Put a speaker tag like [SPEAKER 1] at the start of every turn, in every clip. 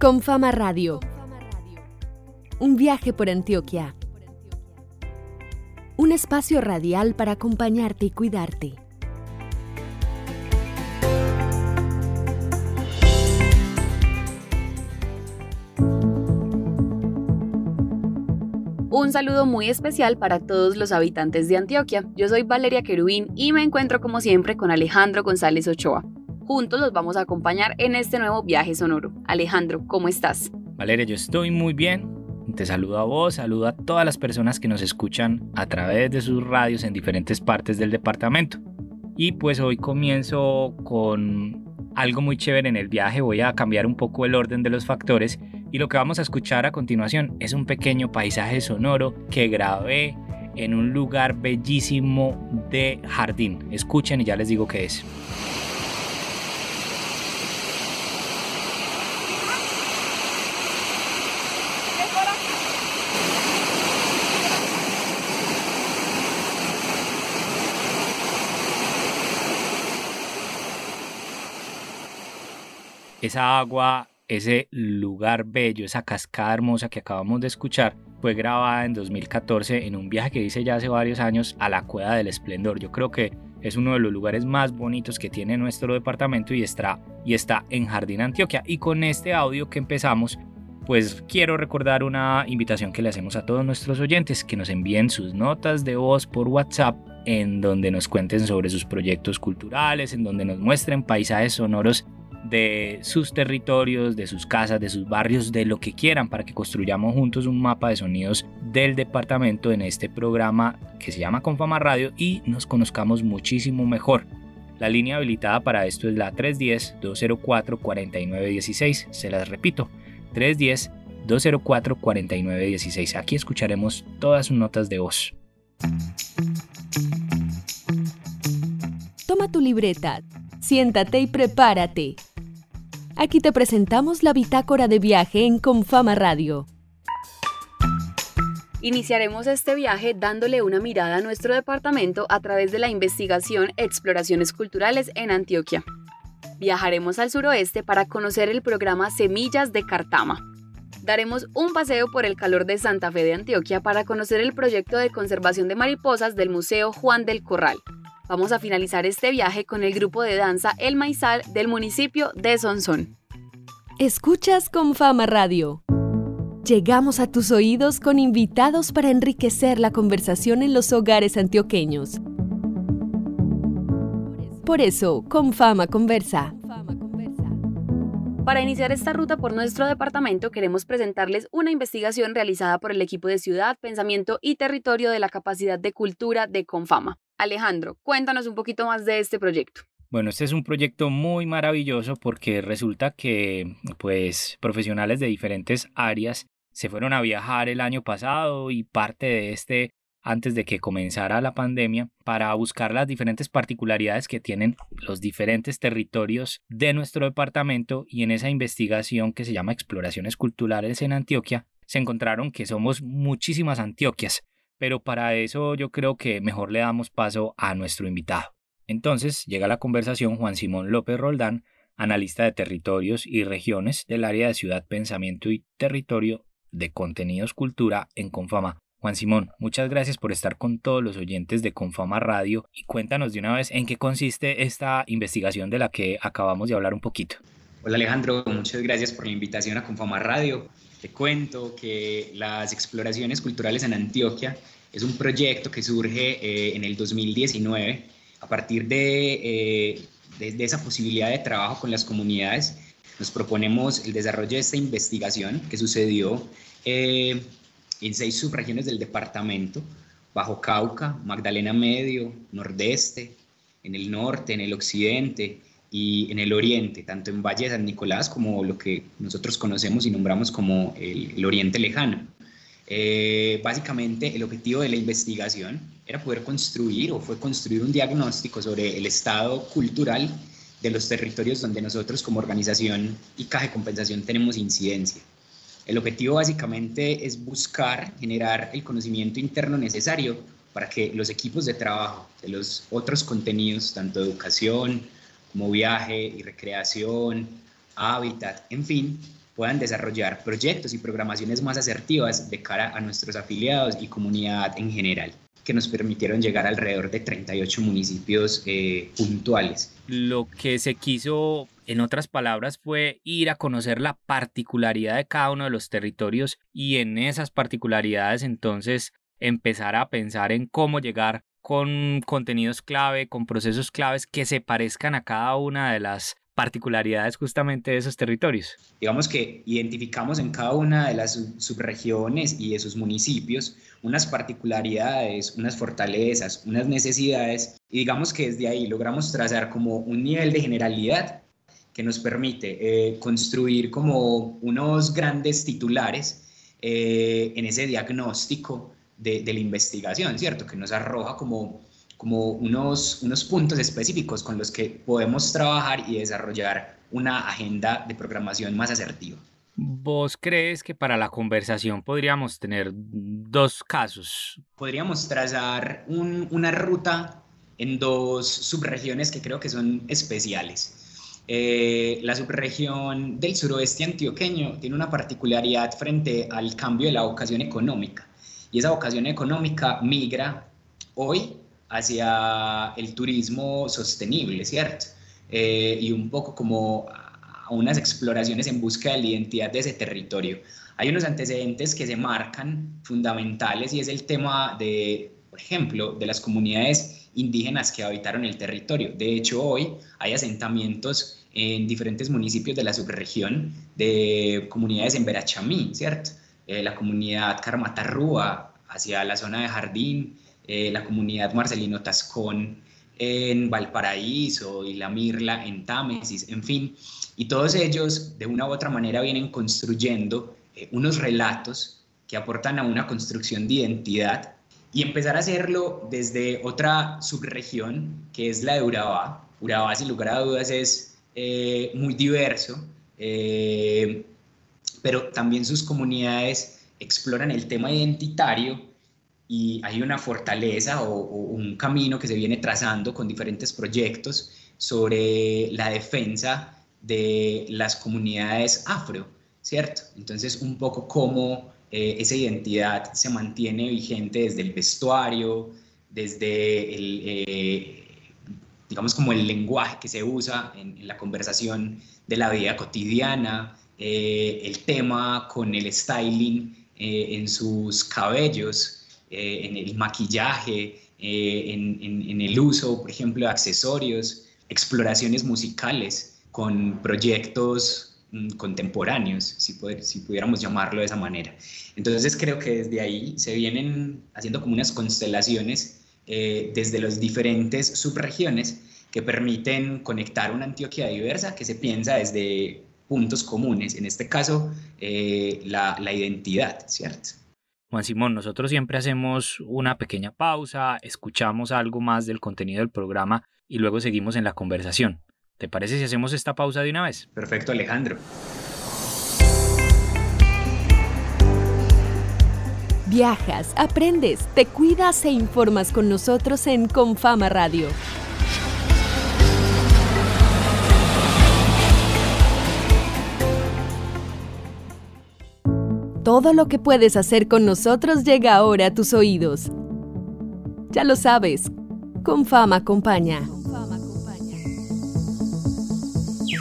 [SPEAKER 1] Con Fama Radio. Un viaje por Antioquia. Un espacio radial para acompañarte y cuidarte.
[SPEAKER 2] Un saludo muy especial para todos los habitantes de Antioquia. Yo soy Valeria Querubín y me encuentro como siempre con Alejandro González Ochoa. Juntos los vamos a acompañar en este nuevo viaje sonoro. Alejandro, ¿cómo estás?
[SPEAKER 3] Valeria, yo estoy muy bien. Te saludo a vos, saludo a todas las personas que nos escuchan a través de sus radios en diferentes partes del departamento. Y pues hoy comienzo con algo muy chévere en el viaje. Voy a cambiar un poco el orden de los factores y lo que vamos a escuchar a continuación es un pequeño paisaje sonoro que grabé en un lugar bellísimo de jardín. Escuchen y ya les digo qué es. Esa agua, ese lugar bello, esa cascada hermosa que acabamos de escuchar, fue grabada en 2014 en un viaje que hice ya hace varios años a la Cueva del Esplendor. Yo creo que es uno de los lugares más bonitos que tiene nuestro departamento y está, y está en Jardín Antioquia. Y con este audio que empezamos, pues quiero recordar una invitación que le hacemos a todos nuestros oyentes, que nos envíen sus notas de voz por WhatsApp en donde nos cuenten sobre sus proyectos culturales, en donde nos muestren paisajes sonoros de sus territorios, de sus casas, de sus barrios, de lo que quieran para que construyamos juntos un mapa de sonidos del departamento en este programa que se llama Confama Radio y nos conozcamos muchísimo mejor. La línea habilitada para esto es la 310-204-4916. Se las repito, 310-204-4916. Aquí escucharemos todas sus notas de voz.
[SPEAKER 1] Toma tu libreta, siéntate y prepárate. Aquí te presentamos la bitácora de viaje en Confama Radio.
[SPEAKER 2] Iniciaremos este viaje dándole una mirada a nuestro departamento a través de la investigación Exploraciones Culturales en Antioquia. Viajaremos al suroeste para conocer el programa Semillas de Cartama. Daremos un paseo por el calor de Santa Fe de Antioquia para conocer el proyecto de conservación de mariposas del Museo Juan del Corral. Vamos a finalizar este viaje con el grupo de danza El Maizal del municipio de Sonsón.
[SPEAKER 1] Escuchas con Fama Radio. Llegamos a tus oídos con invitados para enriquecer la conversación en los hogares antioqueños. Por eso, con Fama Conversa.
[SPEAKER 2] Para iniciar esta ruta por nuestro departamento queremos presentarles una investigación realizada por el equipo de Ciudad, Pensamiento y Territorio de la Capacidad de Cultura de Confama. Alejandro, cuéntanos un poquito más de este proyecto.
[SPEAKER 3] Bueno, este es un proyecto muy maravilloso porque resulta que pues profesionales de diferentes áreas se fueron a viajar el año pasado y parte de este antes de que comenzara la pandemia para buscar las diferentes particularidades que tienen los diferentes territorios de nuestro departamento y en esa investigación que se llama Exploraciones Culturales en Antioquia se encontraron que somos muchísimas Antioquias pero para eso yo creo que mejor le damos paso a nuestro invitado. Entonces llega a la conversación Juan Simón López Roldán, analista de territorios y regiones del área de ciudad, pensamiento y territorio de contenidos cultura en Confama. Juan Simón, muchas gracias por estar con todos los oyentes de Confama Radio y cuéntanos de una vez en qué consiste esta investigación de la que acabamos de hablar un poquito.
[SPEAKER 4] Hola Alejandro, muchas gracias por la invitación a Confama Radio. Te cuento que las exploraciones culturales en Antioquia es un proyecto que surge eh, en el 2019 a partir eh, de, de, esa posibilidad de trabajo con las comunidades. Nos proponemos el desarrollo de esta investigación que sucedió eh, en seis subregiones del departamento, Bajo Cauca, Magdalena Medio, Nordeste, en el norte, en el occidente, y en el oriente, tanto en Valle de San Nicolás como lo que nosotros conocemos y nombramos como el, Oriente Lejano. Eh, básicamente el objetivo de la investigación era poder construir o fue construir un diagnóstico sobre el estado cultural de los territorios donde nosotros como organización y caja de compensación tenemos incidencia. El objetivo básicamente es buscar generar el conocimiento interno necesario para que los equipos de trabajo de los otros contenidos, tanto educación, como viaje y recreación, hábitat, en fin, puedan desarrollar proyectos y programaciones más asertivas de cara a nuestros afiliados y comunidad en general que nos permitieron llegar alrededor de 38 municipios eh, puntuales.
[SPEAKER 3] Lo que se quiso, en otras palabras, fue ir a conocer la particularidad de cada uno de los territorios y en esas particularidades entonces empezar a pensar en cómo llegar con contenidos clave, con procesos claves que se parezcan a cada una de las particularidades justamente de esos territorios.
[SPEAKER 4] Digamos que identificamos en cada una de las subregiones y de sus municipios unas particularidades, unas fortalezas, unas necesidades y digamos que desde ahí logramos trazar como un nivel de generalidad que nos permite eh, construir como unos grandes titulares eh, en ese diagnóstico de, de la investigación, ¿cierto? Que nos arroja como como unos, unos puntos específicos con los que podemos trabajar y desarrollar una agenda de programación más asertiva.
[SPEAKER 3] ¿Vos crees que para la conversación podríamos tener dos casos?
[SPEAKER 4] Podríamos trazar una ruta en dos subregiones que creo que son especiales. Eh, la subregión del suroeste antioqueño tiene una particularidad frente al cambio de la vocación económica y esa vocación económica migra hoy hacia el turismo sostenible, ¿cierto? Eh, y un poco como a unas exploraciones en busca de la identidad de ese territorio. Hay unos antecedentes que se marcan fundamentales y es el tema de, por ejemplo, de las comunidades indígenas que habitaron el territorio. De hecho, hoy hay asentamientos en diferentes municipios de la subregión de comunidades en Verachamí, ¿cierto? Eh, la comunidad Carmatarrúa hacia la zona de Jardín, eh, la comunidad Marcelino Tascón en Valparaíso y la Mirla en Támesis, en fin, y todos ellos de una u otra manera vienen construyendo eh, unos relatos que aportan a una construcción de identidad y empezar a hacerlo desde otra subregión que es la de Urabá. Urabá, sin lugar a dudas, es muy diverso, pero también sus comunidades exploran el tema identitario y hay una fortaleza o, un camino que se viene trazando con diferentes proyectos sobre la defensa de las comunidades afro, ¿cierto? Entonces, un poco cómo eh, esa identidad se mantiene vigente desde el vestuario, desde el, eh, digamos, como el lenguaje que se usa en, la conversación de la vida cotidiana, eh, el tema con el styling en sus cabellos, eh, en el maquillaje, eh, en, el uso, por ejemplo, de accesorios, exploraciones musicales con proyectos mm, contemporáneos, si, si pudiéramos llamarlo de esa manera. Entonces creo que desde ahí se vienen haciendo como unas constelaciones eh, desde las diferentes subregiones que permiten conectar una Antioquia diversa que se piensa desde puntos comunes, en este caso la, la identidad, ¿cierto?
[SPEAKER 3] Juan Simón, nosotros siempre hacemos una pequeña pausa, escuchamos algo más del contenido del programa y luego seguimos en la conversación. ¿Te parece si hacemos esta pausa de una vez?
[SPEAKER 4] Perfecto, Alejandro.
[SPEAKER 1] Viajas, aprendes, te cuidas e informas con nosotros en Confama Radio. Todo lo que puedes hacer con nosotros llega ahora a tus oídos. Ya lo sabes, con fama acompaña.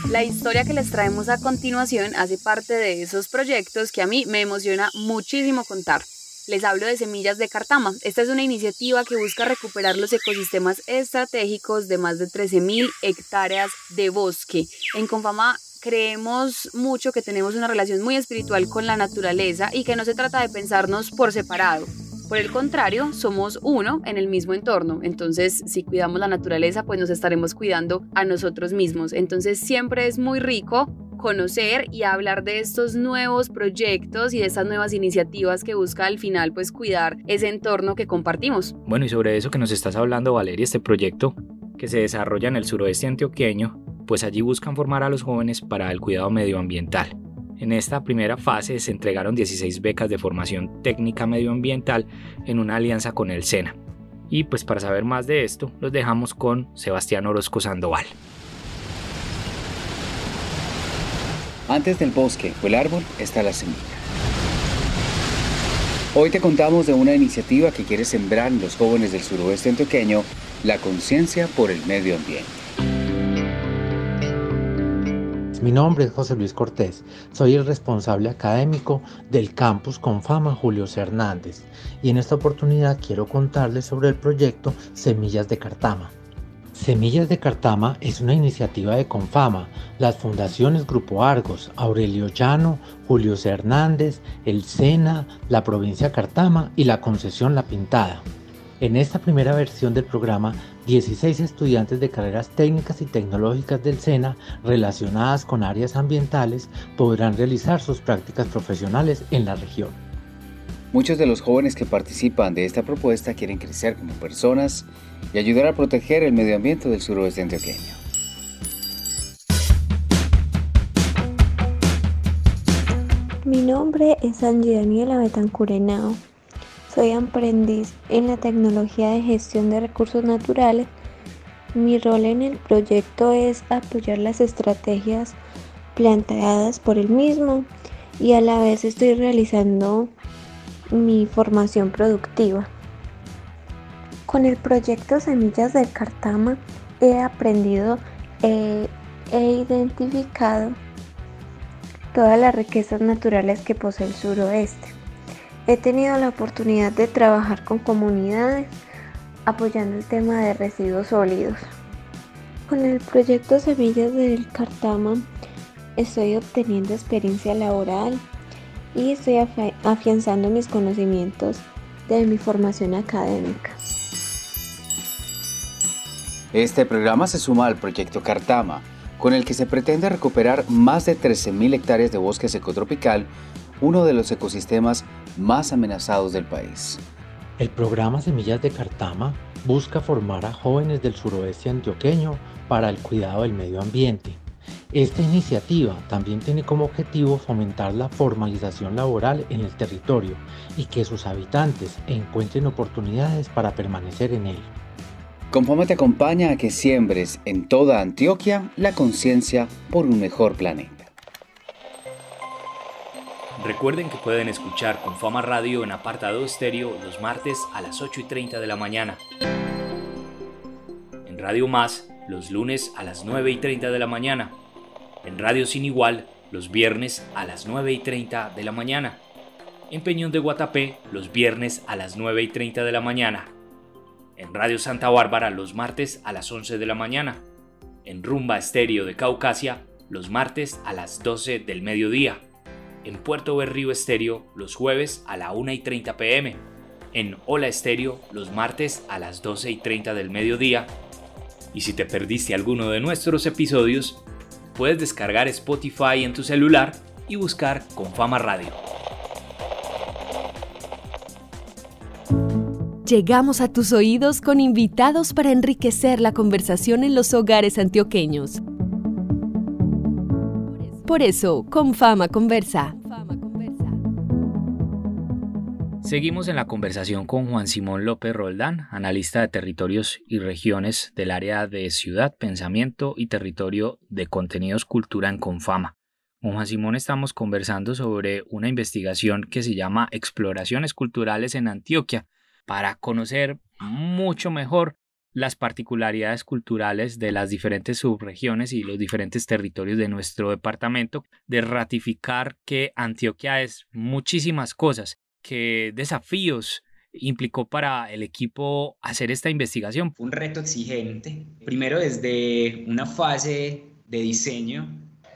[SPEAKER 2] La historia que les traemos a continuación hace parte de esos proyectos que a mí me emociona muchísimo contar. Les hablo de Semillas de Cartama. Esta es una iniciativa que busca recuperar los ecosistemas estratégicos de más de 13.000 hectáreas de bosque. En Confama creemos mucho que tenemos una relación muy espiritual con la naturaleza y que no se trata de pensarnos por separado. Por el contrario, somos uno en el mismo entorno. Entonces, si cuidamos la naturaleza, pues nos estaremos cuidando a nosotros mismos. Entonces, siempre es muy rico conocer y hablar de estos nuevos proyectos y de estas nuevas iniciativas que busca al final pues cuidar ese entorno que compartimos.
[SPEAKER 3] Bueno, y sobre eso que nos estás hablando, Valeria, este proyecto que se desarrolla en el suroeste antioqueño, pues allí buscan formar a los jóvenes para el cuidado medioambiental. En esta primera fase se entregaron 16 becas de formación técnica medioambiental en una alianza con el SENA. Y pues para saber más de esto, los dejamos con Sebastián Orozco Sandoval.
[SPEAKER 5] Antes del bosque o el árbol está la semilla. Hoy te contamos de una iniciativa que quiere sembrar en los jóvenes del suroeste antioqueño la conciencia por el medio ambiente.
[SPEAKER 6] Mi nombre es José Luis Cortés, soy el responsable académico del campus Confama Julio Hernández y en esta oportunidad quiero contarles sobre el proyecto Semillas de Cartama. Semillas de Cartama es una iniciativa de Confama, las fundaciones Grupo Argos, Aurelio Llano, Julio Hernández, el SENA, la provincia Cartama y la concesión La Pintada. En esta primera versión del programa, 16 estudiantes de carreras técnicas y tecnológicas del SENA relacionadas con áreas ambientales podrán realizar sus prácticas profesionales en la región.
[SPEAKER 5] Muchos de los jóvenes que participan de esta propuesta quieren crecer como personas y ayudar a proteger el medio ambiente del suroeste antioqueño.
[SPEAKER 7] Mi nombre es Angie Daniela Betancurenao. Soy aprendiz en la tecnología de gestión de recursos naturales. Mi rol en el proyecto es apoyar las estrategias planteadas por el mismo y a la vez estoy realizando mi formación productiva. Con el proyecto Semillas del Cartama he aprendido e he identificado todas las riquezas naturales que posee el suroeste. He tenido la oportunidad de trabajar con comunidades apoyando el tema de residuos sólidos. Con el proyecto Semillas del Cartama estoy obteniendo experiencia laboral y estoy afianzando mis conocimientos de mi formación académica.
[SPEAKER 5] Este programa se suma al proyecto Cartama, con el que se pretende recuperar más de 13.000 hectáreas de bosque secotropical uno de los ecosistemas más amenazados del país.
[SPEAKER 6] El programa Semillas de Cartama busca formar a jóvenes del suroeste antioqueño para el cuidado del medio ambiente. Esta iniciativa también tiene como objetivo fomentar la formalización laboral en el territorio y que sus habitantes encuentren oportunidades para permanecer en él.
[SPEAKER 5] Confama te acompaña a que siembres en toda Antioquia la conciencia por un mejor planeta.
[SPEAKER 3] Recuerden que pueden escuchar con Fama Radio en apartado estéreo los martes a las 8 y 30 de la mañana. En Radio Más los lunes a las 9 y 30 de la mañana. En Radio Sin Igual los viernes a las 9 y 30 de la mañana. En Peñón de Guatapé los viernes a las 9 y 30 de la mañana. En Radio Santa Bárbara los martes a las 11 de la mañana. En Rumba Estéreo de Caucasia los martes a las 12 del mediodía en Puerto Berrío Estéreo los jueves a la 1 y 30 pm, en Hola Estéreo los martes a las 12 y 30 del mediodía. Y si te perdiste alguno de nuestros episodios, puedes descargar Spotify en tu celular y buscar con Fama Radio.
[SPEAKER 1] Llegamos a tus oídos con invitados para enriquecer la conversación en los hogares antioqueños. Por eso, con Fama Conversa.
[SPEAKER 3] Seguimos en la conversación con Juan Simón López Roldán, analista de territorios y regiones del área de ciudad, pensamiento y territorio de contenidos cultura en Confama. Con Juan Simón estamos conversando sobre una investigación que se llama Exploraciones Culturales en Antioquia, para conocer mucho mejor las particularidades culturales de las diferentes subregiones y los diferentes territorios de nuestro departamento, de ratificar que Antioquia es muchísimas cosas, qué desafíos implicó para el equipo hacer esta investigación.
[SPEAKER 4] Fue un reto exigente, primero desde una fase de diseño,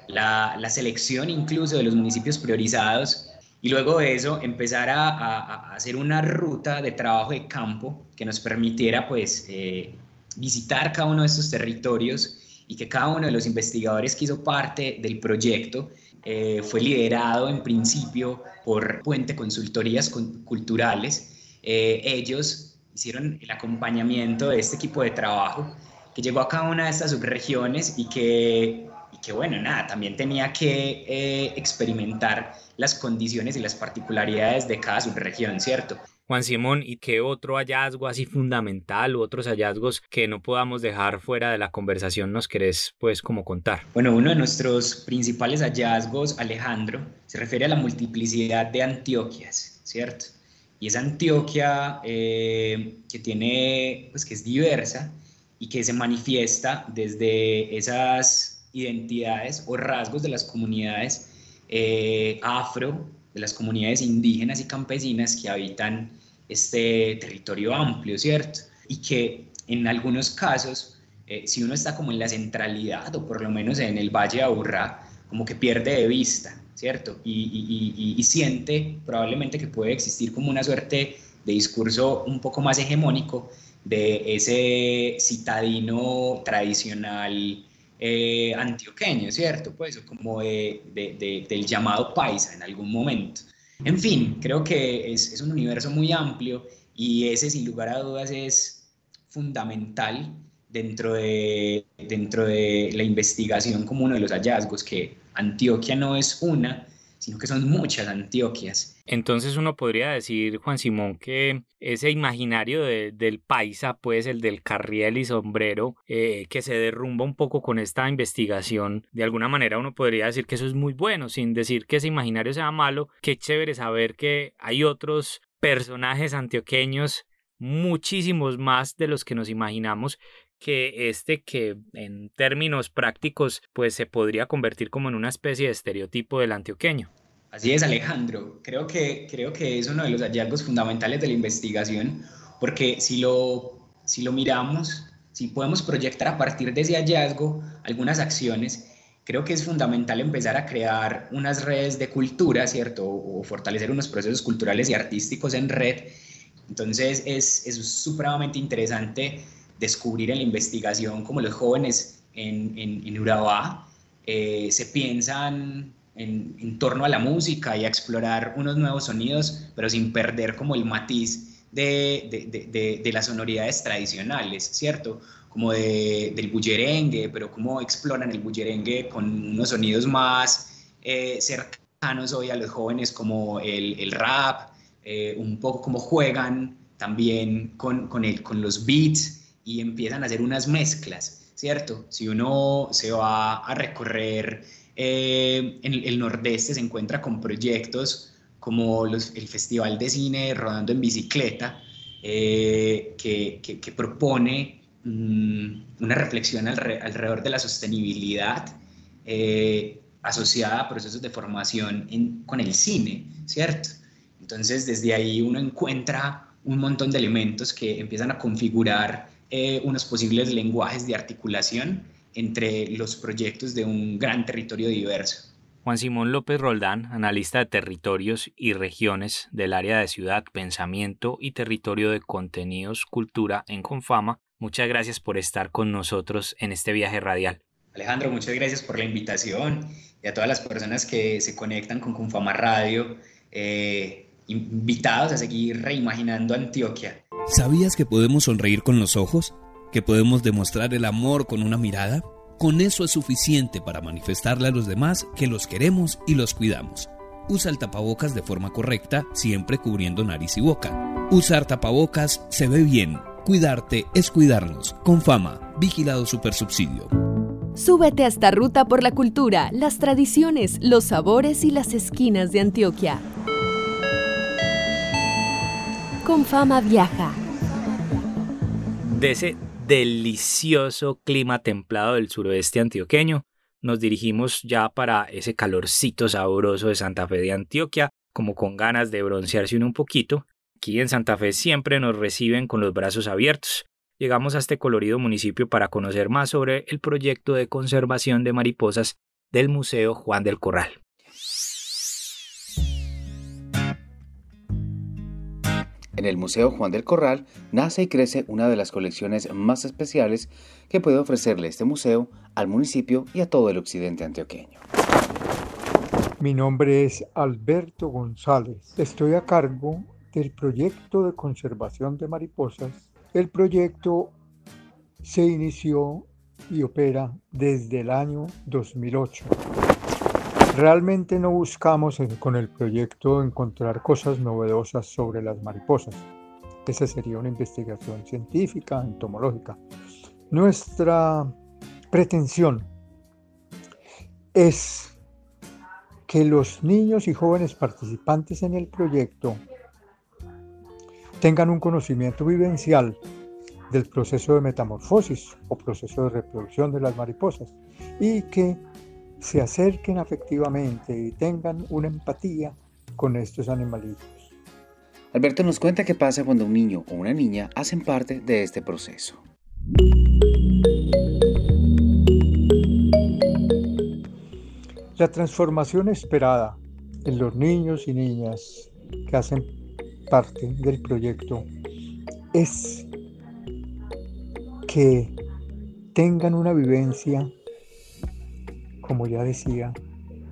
[SPEAKER 4] la, selección incluso de los municipios priorizados y luego de eso empezar a, a, hacer una ruta de trabajo de campo que nos permitiera pues eh, visitar cada uno de estos territorios y que cada uno de los investigadores que hizo parte del proyecto eh, fue liderado en principio por Puente Consultorías Culturales. Eh, ellos hicieron el acompañamiento de este equipo de trabajo que llegó a cada una de estas subregiones y que que bueno, nada, también tenía que eh, experimentar las condiciones y las particularidades de cada subregión, ¿cierto?
[SPEAKER 3] Juan Simón, ¿y qué otro hallazgo así fundamental u otros hallazgos que no podamos dejar fuera de la conversación nos querés pues como contar?
[SPEAKER 4] Bueno, uno de nuestros principales hallazgos, Alejandro, se refiere a la multiplicidad de Antioquias, ¿cierto? Y esa Antioquia eh, que tiene, pues que es diversa y que se manifiesta desde esas identidades o rasgos de las comunidades eh, afro, de las comunidades indígenas y campesinas que habitan este territorio amplio, ¿cierto? Y que en algunos casos, eh, si uno está como en la centralidad o por lo menos en el Valle de Aburrá, como que pierde de vista, ¿cierto? Y, y, siente probablemente que puede existir como una suerte de discurso un poco más hegemónico de ese citadino tradicional eh, antioqueño, ¿cierto? Pues como del llamado paisa en algún momento. En fin, creo que es, es, un universo muy amplio y ese sin lugar a dudas es fundamental dentro de, dentro de la investigación como uno de los hallazgos, que Antioquia no es una, sino que son muchas Antioquias.
[SPEAKER 3] Entonces uno podría decir, Juan Simón, que ese imaginario del paisa, pues el del carriel y sombrero, eh, que se derrumba un poco con esta investigación, de alguna manera uno podría decir que eso es muy bueno, sin decir que ese imaginario sea malo, qué chévere saber que hay otros personajes antioqueños muchísimos más de los que nos imaginamos que este que en términos prácticos pues se podría convertir como en una especie de estereotipo del antioqueño.
[SPEAKER 4] Así es, Alejandro. Creo que, creo que es uno de los hallazgos fundamentales de la investigación, porque si lo, si lo miramos, si podemos proyectar a partir de ese hallazgo algunas acciones, creo que es fundamental empezar a crear unas redes de cultura, ¿cierto? O fortalecer unos procesos culturales y artísticos en red. Entonces es, es supremamente interesante descubrir en la investigación como los jóvenes en, en, Urabá eh, se piensan en, en, torno a la música y a explorar unos nuevos sonidos, pero sin perder como el matiz de, de, de, de las sonoridades tradicionales, ¿cierto? Como del bullerengue, pero cómo exploran el bullerengue con unos sonidos más eh, cercanos hoy a los jóvenes como el, el rap, eh, un poco como juegan también con, con, el, con los beats y empiezan a hacer unas mezclas, ¿cierto? Si uno se va a recorrer eh, en el nordeste, se encuentra con proyectos como los, el Festival de Cine Rodando en Bicicleta, eh, que, que, propone mm, una reflexión alrededor de la sostenibilidad eh, asociada a procesos de formación con el cine, ¿cierto? Entonces, desde ahí uno encuentra un montón de elementos que empiezan a configurar eh, unos posibles lenguajes de articulación entre los proyectos de un gran territorio diverso.
[SPEAKER 3] Juan Simón López Roldán, analista de territorios y regiones del área de ciudad, pensamiento y territorio de contenidos, cultura en Confama, muchas gracias por estar con nosotros en este viaje radial.
[SPEAKER 4] Alejandro, muchas gracias por la invitación y a todas las personas que se conectan con Confama Radio, eh, invitados a seguir reimaginando Antioquia.
[SPEAKER 8] ¿Sabías que podemos sonreír con los ojos? ¿Que podemos demostrar el amor con una mirada? Con eso es suficiente para manifestarle a los demás que los queremos y los cuidamos. Usa el tapabocas de forma correcta, siempre cubriendo nariz y boca. Usar tapabocas se ve bien. Cuidarte es cuidarnos. Con fama, vigilado supersubsidio.
[SPEAKER 1] Súbete a esta ruta por la cultura, las tradiciones, los sabores y las esquinas de Antioquia. Con fama viaja.
[SPEAKER 3] De ese delicioso clima templado del suroeste antioqueño, nos dirigimos ya para ese calorcito sabroso de Santa Fe de Antioquia, como con ganas de broncearse un poquito. Aquí en Santa Fe siempre nos reciben con los brazos abiertos. Llegamos a este colorido municipio para conocer más sobre el proyecto de conservación de mariposas del Museo Juan del Corral.
[SPEAKER 5] En el Museo Juan del Corral nace y crece una de las colecciones más especiales que puede ofrecerle este museo al municipio y a todo el occidente antioqueño.
[SPEAKER 9] Mi nombre es Alberto González. Estoy a cargo del proyecto de conservación de mariposas. El proyecto se inició y opera desde el año 2008. Realmente no buscamos con el proyecto encontrar cosas novedosas sobre las mariposas. Esa sería una investigación científica, entomológica. Nuestra pretensión es que los niños y jóvenes participantes en el proyecto tengan un conocimiento vivencial del proceso de metamorfosis o proceso de reproducción de las mariposas y que se acerquen afectivamente y tengan una empatía con estos animalitos.
[SPEAKER 5] Alberto nos cuenta qué pasa cuando un niño o una niña hacen parte de este proceso.
[SPEAKER 9] La transformación esperada en los niños y niñas que hacen parte del proyecto es que tengan una vivencia, como ya decía,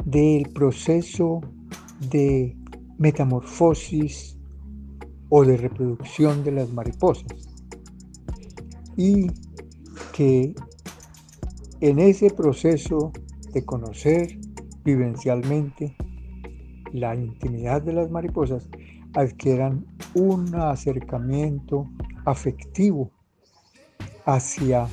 [SPEAKER 9] del proceso de metamorfosis o de reproducción de las mariposas. Y que en ese proceso de conocer vivencialmente la intimidad de las mariposas, adquieran un acercamiento afectivo hacia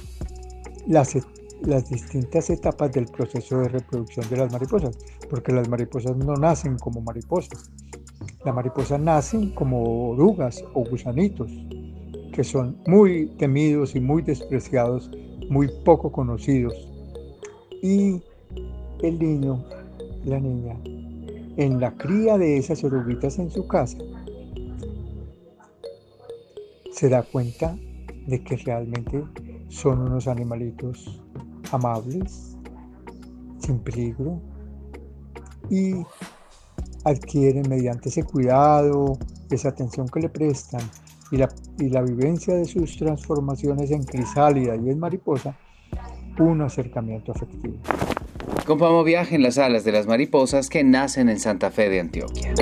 [SPEAKER 9] las, las distintas etapas del proceso de reproducción de las mariposas, porque las mariposas no nacen como mariposas, las mariposas nacen como orugas o gusanitos, que son muy temidos y muy despreciados, muy poco conocidos. Y el niño, la niña, en la cría de esas oruguitas en su casa, se da cuenta de que realmente son unos animalitos amables, sin peligro, y adquieren mediante ese cuidado, esa atención que le prestan y la, y la vivencia de sus transformaciones en crisálida y en mariposa, un acercamiento afectivo.
[SPEAKER 5] Compamo viaje en las alas de las mariposas que nacen en Santa Fe de Antioquia.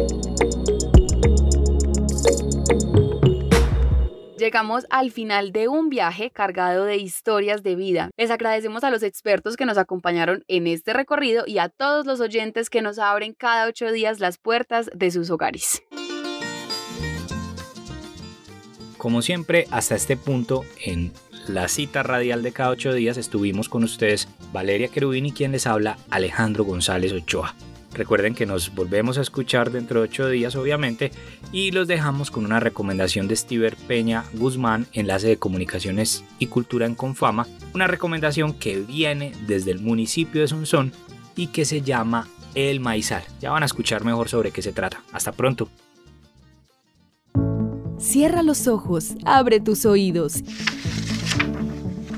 [SPEAKER 2] Al final de un viaje cargado de historias de vida. Les agradecemos a los expertos que nos acompañaron en este recorrido y a todos los oyentes que nos abren cada ocho días las puertas de sus hogares.
[SPEAKER 3] Como siempre, hasta este punto en la cita radial de cada ocho días estuvimos con ustedes Valeria Querubini, quien les habla Alejandro González Ochoa. Recuerden que nos volvemos a escuchar dentro de ocho días, obviamente, y los dejamos con una recomendación de Stever Peña Guzmán, enlace de comunicaciones y cultura en Confama, una recomendación que viene desde el municipio de Sonsón y que se llama El Maizal. Ya van a escuchar mejor sobre qué se trata. Hasta pronto.
[SPEAKER 1] Cierra los ojos, abre tus oídos.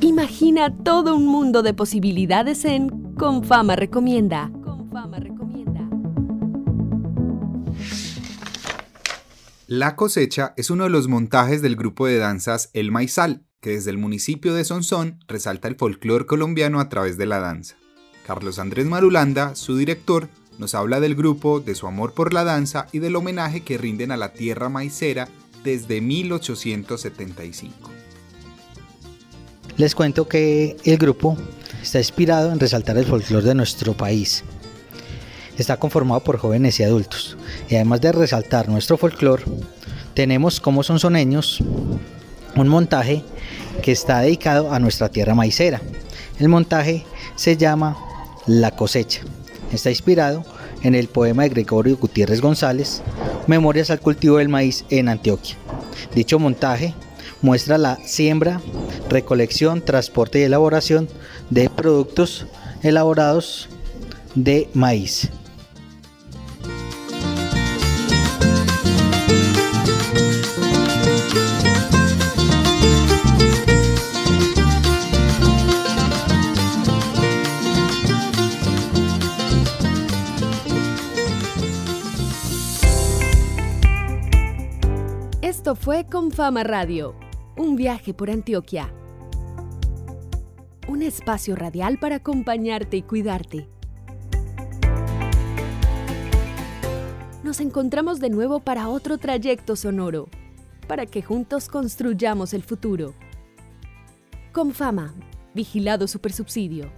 [SPEAKER 1] Imagina todo un mundo de posibilidades en Confama Recomienda. Confama Recomienda.
[SPEAKER 10] La cosecha es uno de los montajes del grupo de danzas El Maizal, que desde el municipio de Sonsón resalta el folclore colombiano a través de la danza. Carlos Andrés Marulanda, su director, nos habla del grupo, de su amor por la danza y del homenaje que rinden a la tierra maicera desde 1875.
[SPEAKER 11] Les cuento que el grupo está inspirado en resaltar el folclore de nuestro país. Está conformado por jóvenes y adultos. Y además de resaltar nuestro folclore, tenemos como son soneños un montaje que está dedicado a nuestra tierra maicera. El montaje se llama La cosecha. Está inspirado en el poema de Gregorio Gutiérrez González, Memorias al cultivo del maíz en Antioquia. Dicho montaje muestra la siembra, recolección, transporte y elaboración de productos elaborados de maíz.
[SPEAKER 1] Esto fue Con Fama Radio, un viaje por Antioquia. Un espacio radial para acompañarte y cuidarte. Nos encontramos de nuevo para otro trayecto sonoro, para que juntos construyamos el futuro. Con Fama, Vigilado Supersubsidio.